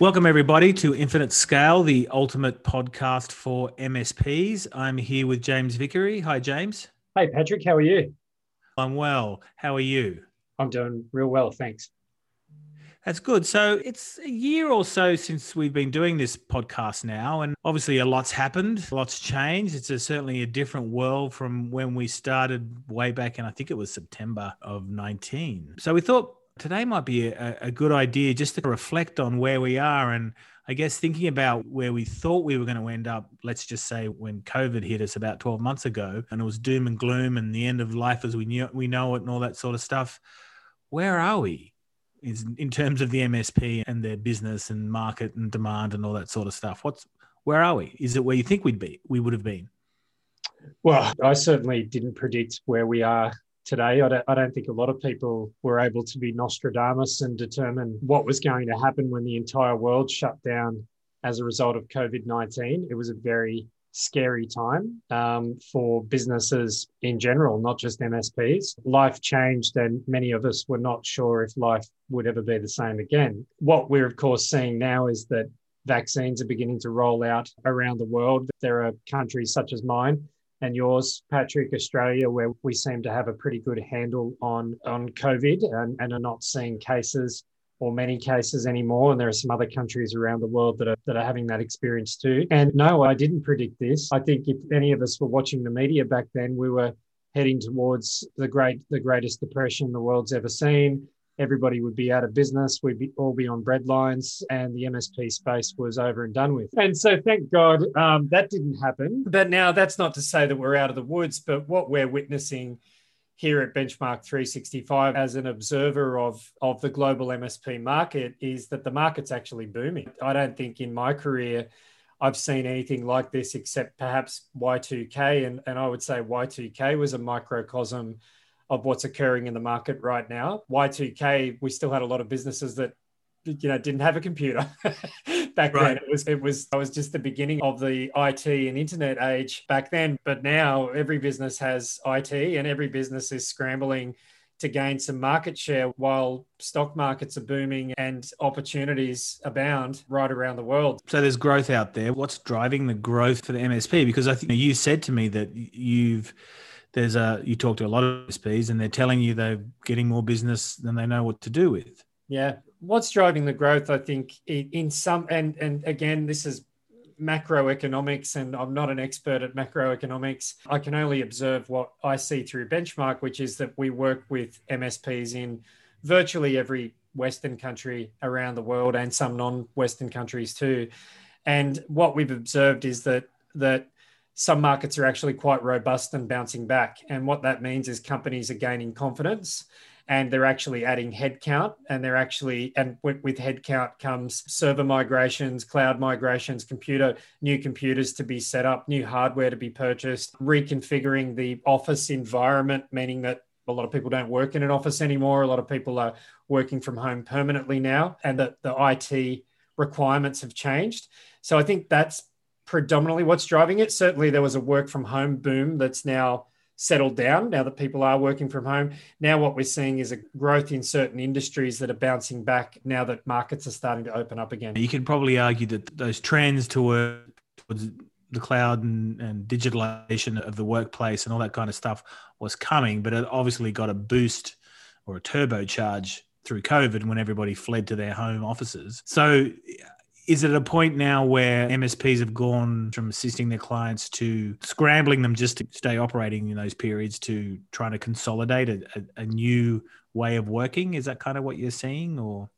Welcome, everybody, to Infinite Scale, the ultimate podcast for MSPs. I'm here with James Vickery. Hi, James. Hey, Patrick. How are you? I'm well. How are you? I'm doing real well. Thanks. That's good. So it's a year or so since we've been doing this podcast now, and obviously a lot's happened, a lot's changed. It's a, certainly a different world from when we started way back in, I think it was September of 19. So we thought today might be a, a, good idea just to reflect on where we are and I guess thinking about where we thought we were going to end up, let's just say when COVID hit us about 12 months ago and it was doom and gloom and the end of life as we knew we know it and all that sort of stuff. Where are we is in terms of the MSP and their business and market and demand and all that sort of stuff? What's where are we? Is it where you think we'd be? We would have been. Well, I certainly didn't predict where we are today. I don't, I don't think a lot of people were able to be Nostradamus and determine what was going to happen when the entire world shut down as a result of COVID 19. It was a very scary time um, for businesses in general, not just MSPs. Life changed, and many of us were not sure if life would ever be the same again. What we're, of course, seeing now is that vaccines are beginning to roll out around the world. There are countries such as mine and yours, Patrick, Australia, where we seem to have a pretty good handle on, on COVID and, and are not seeing cases or many cases anymore. And there are some other countries around the world that are, that are having that experience too. And no, I didn't predict this. I think if any of us were watching the media back then, we were heading towards the great, the greatest depression the world's ever seen everybody would be out of business. We'd be, all be on breadlines, and the MSP space was over and done with. And so, thank God um, that didn't happen. But now, that's not to say that we're out of the woods, but what we're witnessing here at Benchmark 365 as an observer of, of the global MSP market is that the market's actually booming. I don't think in my career I've seen anything like this except perhaps Y2K. And, and I would say Y2K was a microcosm of what's occurring in the market right now. Y2K, we still had a lot of businesses that you know didn't have a computer back right. then it was it was it was just the beginning of the IT and internet age back then but now every business has IT and every business is scrambling to gain some market share while stock markets are booming and opportunities abound right around the world. So there's growth out there. What's driving the growth for the MSP? Because I think you said to me that you've there's a you talk to a lot of SPs and they're telling you they're getting more business than they know what to do with. Yeah, what's driving the growth? I think in some and and again, this is macroeconomics, and I'm not an expert at macroeconomics. I can only observe what I see through benchmark, which is that we work with MSPs in virtually every Western country around the world and some non-Western countries too. And what we've observed is that that some markets are actually quite robust and bouncing back. And what that means is companies are gaining confidence and they're actually adding headcount and they're actually and with, headcount comes server migrations cloud migrations computer new computers to be set up new hardware to be purchased reconfiguring the office environment meaning that a lot of people don't work in an office anymore a lot of people are working from home permanently now and that the IT requirements have changed so i think that's predominantly what's driving it. Certainly, there was a work from home boom that's now settled down now that people are working from home. Now, what we're seeing is a growth in certain industries that are bouncing back now that markets are starting to open up again. You can probably argue that those trends towards the cloud and, and digitalization of the workplace and all that kind of stuff was coming, but it obviously got a boost or a turbocharge through COVID when everybody fled to their home offices. So is it a point now where MSPs have gone from assisting their clients to scrambling them just to stay operating in those periods to trying to consolidate a, a, a new way of working? Is that kind of what you're seeing or?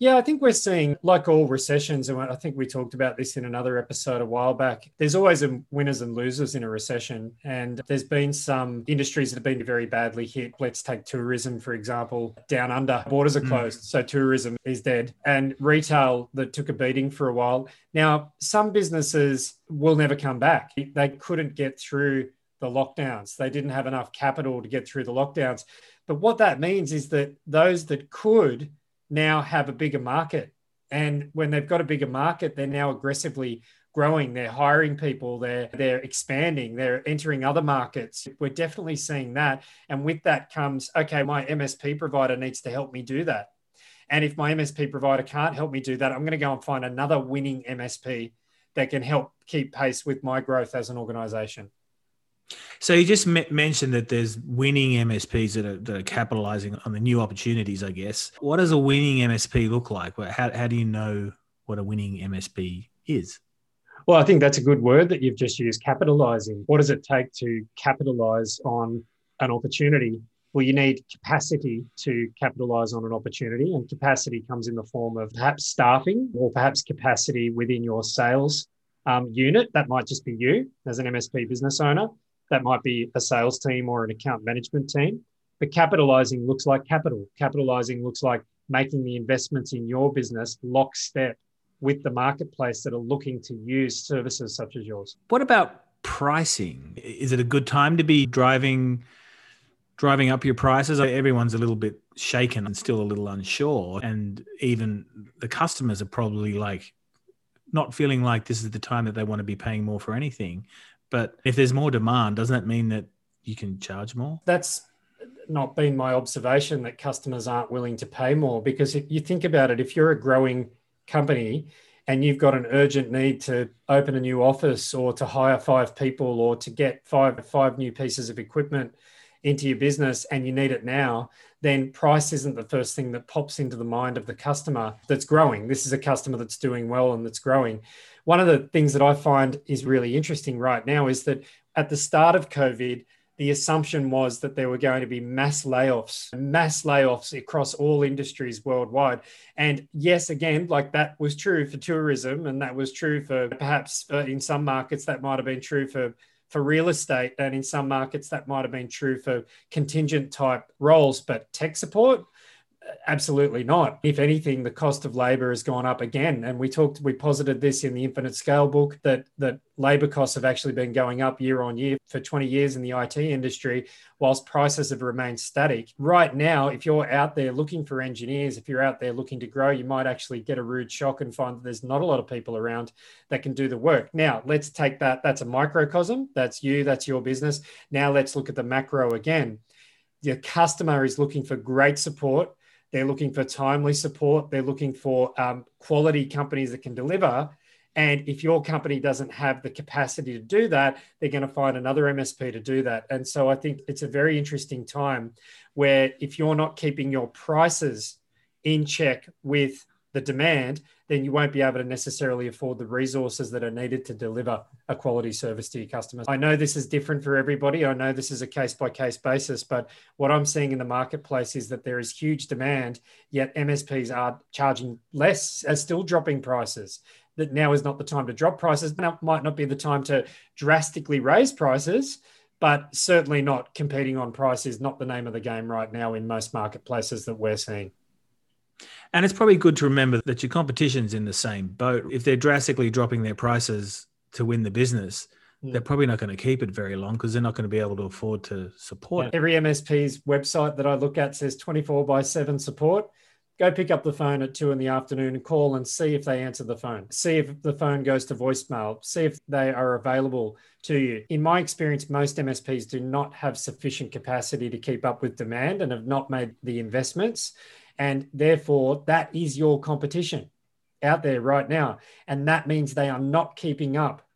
Yeah, I think we're seeing, like all recessions, and I think we talked about this in another episode a while back, there's always a winners and losers in a recession. And there's been some industries that have been very badly hit. Let's take tourism, for example, down under. Borders are hmm. closed, mm. so tourism is dead. And retail that took a beating for a while. Now, some businesses will never come back. They couldn't get through the lockdowns, they didn't have enough capital to get through the lockdowns. But what that means is that those that could, now have a bigger market. And when they've got a bigger market, they're now aggressively growing. They're hiring people. They're they're expanding. They're entering other markets. We're definitely seeing that. And with that comes, okay, my MSP provider needs to help me do that. And if my MSP provider can't help me do that, I'm going to go and find another winning MSP that can help keep pace with my growth as an organization. So you just m- mentioned that there's winning MSPs that are, that are capitalizing on the new opportunities, I guess. What does a winning MSP look like? How, how do you know what a winning MSP is? Well, I think that's a good word that you've just used capitalizing. What does it take to capitalize on an opportunity? Well, you need capacity to capitalize on an opportunity, and capacity comes in the form of perhaps staffing or perhaps capacity within your sales um, unit. That might just be you as an MSP business owner. That might be a sales team or an account management team. But capitalizing looks like capital. Capitalizing looks like making the investments in your business lockstep with the marketplace that are looking to use services such as yours. What about pricing? Is it a good time to be driving driving up your prices? Everyone's a little bit shaken and still a little unsure and even the customers are probably like not feeling like this is the time that they want to be paying more for anything. But if there's more demand, doesn't that mean that you can charge more? That's not been my observation that customers aren't willing to pay more because if you think about it, if you're a growing company and you've got an urgent need to open a new office or to hire five people or to get five five new pieces of equipment into your business and you need it now, then price isn't the first thing that pops into the mind of the customer that's growing. This is a customer that's doing well and that's growing. One of the things that I find is really interesting right now is that at the start of COVID, the assumption was that there were going to be mass layoffs, mass layoffs across all industries worldwide. And yes, again, like that was true for tourism, and that was true for perhaps uh, in some markets that might have been true for for real estate, and in some markets that might have been true for contingent type roles. But tech support, Absolutely not. If anything, the cost of labor has gone up again. And we talked, we posited this in the Infinite Scale book that that labor costs have actually been going up year on year for 20 years in the IT industry, whilst prices have remained static. Right now, if you're out there looking for engineers, if you're out there looking to grow, you might actually get a rude shock and find that there's not a lot of people around that can do the work. Now, let's take that. That's a microcosm. That's you, that's your business. Now let's look at the macro again. Your customer is looking for great support they're looking for timely support. They're looking for um, quality companies that can deliver. And if your company doesn't have the capacity to do that, they're going to find another MSP to do that. And so I think it's a very interesting time where if you're not keeping your prices in check with the demand, then you won't be able to necessarily afford the resources that are needed to deliver a quality service to your customers. I know this is different for everybody. I know this is a case by case basis, but what I'm seeing in the marketplace is that there is huge demand, yet MSPs are charging less, are still dropping prices. That now is not the time to drop prices. Now might not be the time to drastically raise prices, but certainly not competing on price is not the name of the game right now in most marketplaces that we're seeing. And it's probably good to remember that your competition's in the same boat. If they're drastically dropping their prices to win the business, mm. they're probably not going to keep it very long because they're not going to be able to afford to support yeah. it. Every MSP's website that I look at says 24 by 7 support. Go pick up the phone at two in the afternoon and call and see if they answer the phone. See if the phone goes to voicemail. See if they are available to you. In my experience, most MSPs do not have sufficient capacity to keep up with demand and have not made the investments. And therefore, that is your competition out there right now. And that means they are not keeping up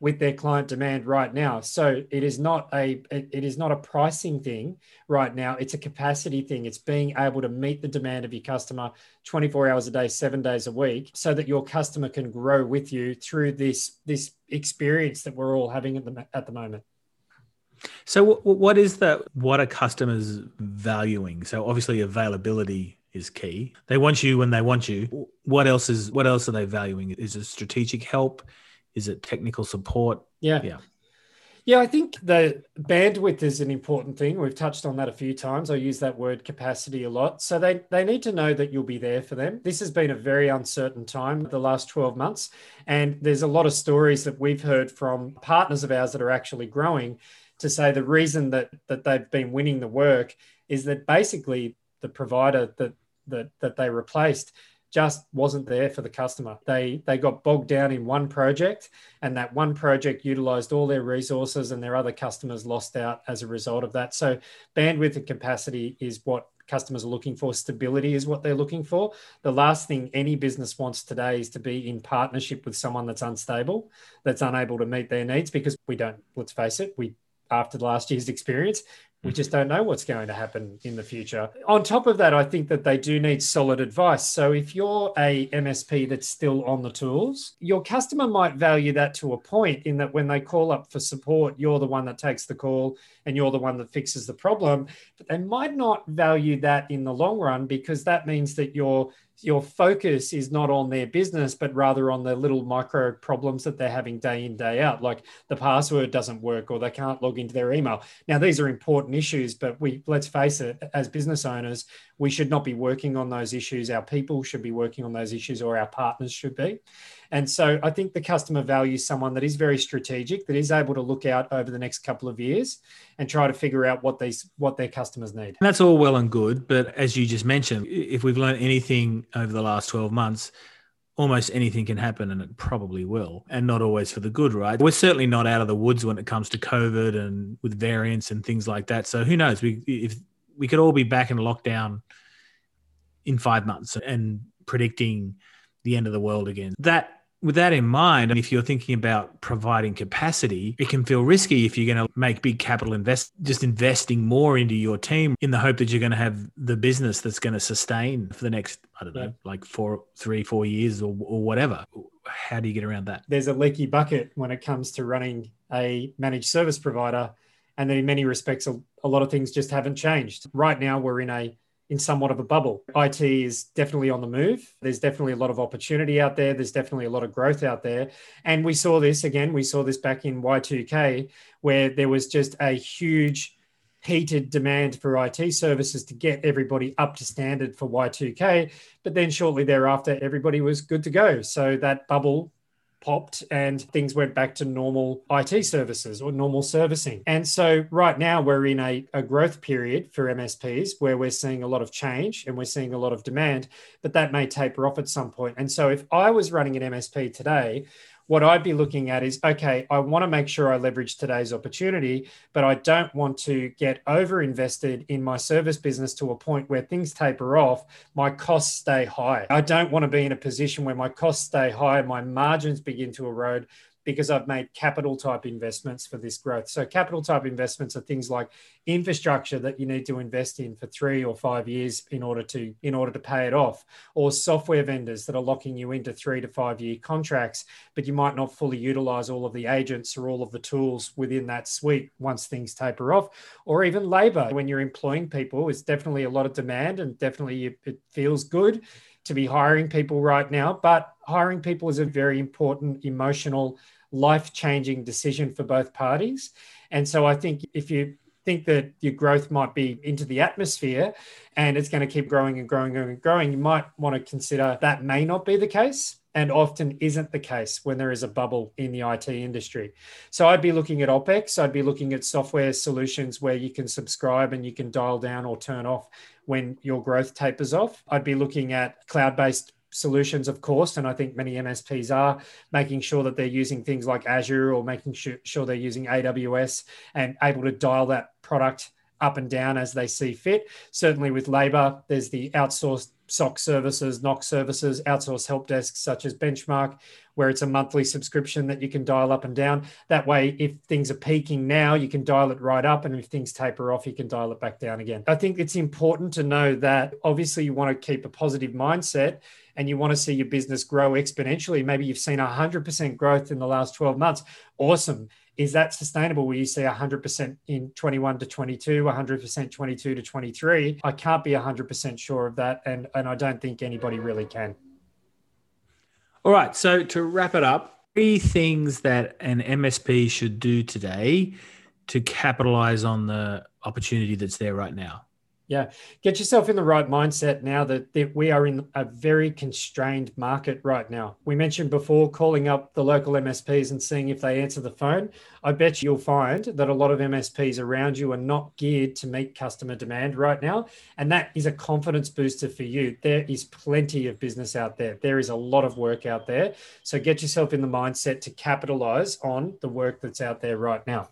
with their client demand right now. So it is not a it is not a pricing thing right now. It's a capacity thing. It's being able to meet the demand of your customer 24 hours a day, 7 days a week so that your customer can grow with you through this this experience that we're all having at the at the moment. So what is the what are customers valuing? So obviously availability is key. They want you when they want you. What else is what else are they valuing? Is it strategic help? Is it technical support? Yeah. Yeah. Yeah, I think the bandwidth is an important thing. We've touched on that a few times. I use that word capacity a lot. So they, they need to know that you'll be there for them. This has been a very uncertain time, the last 12 months. And there's a lot of stories that we've heard from partners of ours that are actually growing to say the reason that, that they've been winning the work is that basically the provider that that that they replaced just wasn't there for the customer. They they got bogged down in one project, and that one project utilized all their resources, and their other customers lost out as a result of that. So bandwidth and capacity is what customers are looking for. Stability is what they're looking for. The last thing any business wants today is to be in partnership with someone that's unstable, that's unable to meet their needs because we don't, let's face it, we after last year's experience, we mm. just don't know what's going to happen in the future. On top of that, I think that they do need solid advice. So if you're a MSP that's still on the tools, your customer might value that to a point in that when they call up for support, you're the one that takes the call and you're the one that fixes the problem. But they might not value that in the long run because that means that you're your focus is not on their business, but rather on the little micro problems that they're having day in, day out, like the password doesn't work or they can't log into their email. Now, these are important issues, but we let's face it, as business owners, we should not be working on those issues. Our people should be working on those issues, or our partners should be. And so I think the customer values someone that is very strategic, that is able to look out over the next couple of years and try to figure out what these what their customers need. And that's all well and good, but as you just mentioned, if we've learned anything over the last 12 months, almost anything can happen and it probably will and not always for the good right? We're certainly not out of the woods when it comes to covid and with variants and things like that. So who knows? We if we could all be back in lockdown in 5 months and predicting the end of the world again. That with that in mind, if you're thinking about providing capacity, it can feel risky if you're going to make big capital invest, just investing more into your team in the hope that you're going to have the business that's going to sustain for the next, I don't know, like four, three, four years or, or whatever. How do you get around that? There's a leaky bucket when it comes to running a managed service provider. And in many respects, a, a lot of things just haven't changed. Right now, we're in a in somewhat of a bubble. IT is definitely on the move. There's definitely a lot of opportunity out there. There's definitely a lot of growth out there. And we saw this again, we saw this back in Y2K, where there was just a huge heated demand for IT services to get everybody up to standard for Y2K. But then shortly thereafter, everybody was good to go. So that bubble popped and things went back to normal IT services or normal servicing. And so right now we're in a, a growth period for MSPs where we're seeing a lot of change and we're seeing a lot of demand, but that may taper off at some point. And so if I was running an MSP today, what I'd be looking at is okay, I want to make sure I leverage today's opportunity, but I don't want to get over invested in my service business to a point where things taper off, my costs stay high. I don't want to be in a position where my costs stay high, my margins begin to erode because I've made capital type investments for this growth. So, capital type investments are things like infrastructure that you need to invest in for three or five years in order to in order to pay it off, or software vendors that are locking you into three to five year contracts, but you might not fully utilize all of the agents or all of the tools within that suite once things taper off, or even labor. When you're employing people, is definitely a lot of demand and definitely it feels good to be hiring people right now, but hiring people is a very important emotional, life changing decision for both parties. And so I think if you think that your growth might be into the atmosphere and it's going to keep growing and growing and growing, you might want to consider that may not be the case and often isn't the case when there is a bubble in the IT industry. So I'd be looking at OPEX, I'd be looking at software solutions where you can subscribe and you can dial down or turn off when your growth tapers off. I'd be looking at cloud based solutions, of course, and I think many MSPs are making sure that they're using things like Azure or making sure they're using AWS and able to dial that product up and down as they see fit. Certainly with labor, there's the outsourced SOC services, NOC services, outsourced help desks such as Benchmark, where it's a monthly subscription that you can dial up and down. That way, if things are peaking now, you can dial it right up. And if things taper off, you can dial it back down again. I think it's important to know that obviously you want to keep a positive mindset and you want to see your business grow exponentially. Maybe you've seen 100% growth in the last 12 months. Awesome is that sustainable? Where you see 100% in 21 to 22 100% 22 to 23 i can't be 100% sure of that and and i don't think anybody really can. All right so to wrap it up three things that an msp should do today to capitalize on the opportunity that's there right now yeah, get yourself in the right mindset now that, that we are in a very constrained market right now. We mentioned before calling up the local MSPs and seeing if they answer the phone. I bet you'll find that a lot of MSPs around you are not geared to meet customer demand right now. And that is a confidence booster for you. There is plenty of business out there, there is a lot of work out there. So get yourself in the mindset to capitalize on the work that's out there right now.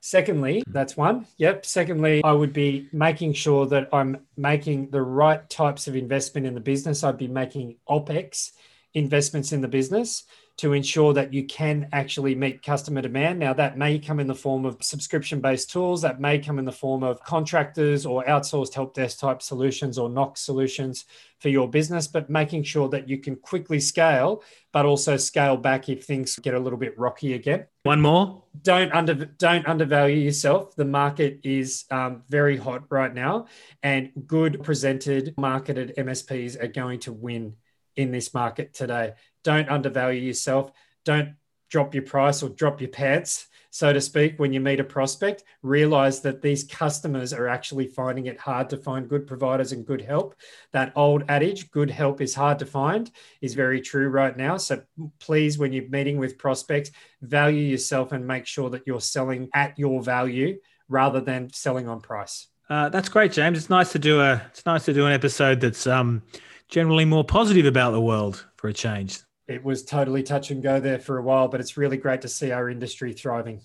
Secondly, that's one. Yep. Secondly, I would be making sure that I'm making the right types of investment in the business. I'd be making OPEX investments in the business to ensure that you can actually meet customer demand. Now, that may come in the form of subscription based tools, that may come in the form of contractors or outsourced help desk type solutions or NOC solutions for your business, but making sure that you can quickly scale, but also scale back if things get a little bit rocky again. One more. Don't under don't undervalue yourself. The market is um, very hot right now, and good presented, marketed MSPs are going to win in this market today. Don't undervalue yourself. Don't drop your price or drop your pants, so to speak, when you meet a prospect. Realize that these customers are actually finding it hard to find good providers and good help. That old adage, good help is hard to find, is very true right now. So please, when you're meeting with prospects, value yourself and make sure that you're selling at your value rather than selling on price. Uh, that's great, James. It's nice to do a. It's nice to do an episode that's um, generally more positive about the world for a change. It was totally touch and go there for a while, but it's really great to see our industry thriving.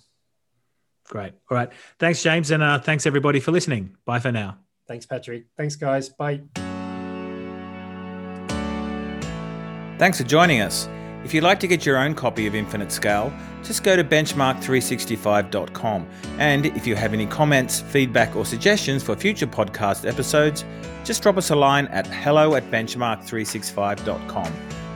Great. All right. Thanks, James. And uh, thanks, everybody, for listening. Bye for now. Thanks, Patrick. Thanks, guys. Bye. Thanks for joining us. If you'd like to get your own copy of Infinite Scale, just go to benchmark365.com. And if you have any comments, feedback, or suggestions for future podcast episodes, just drop us a line at hello at benchmark365.com.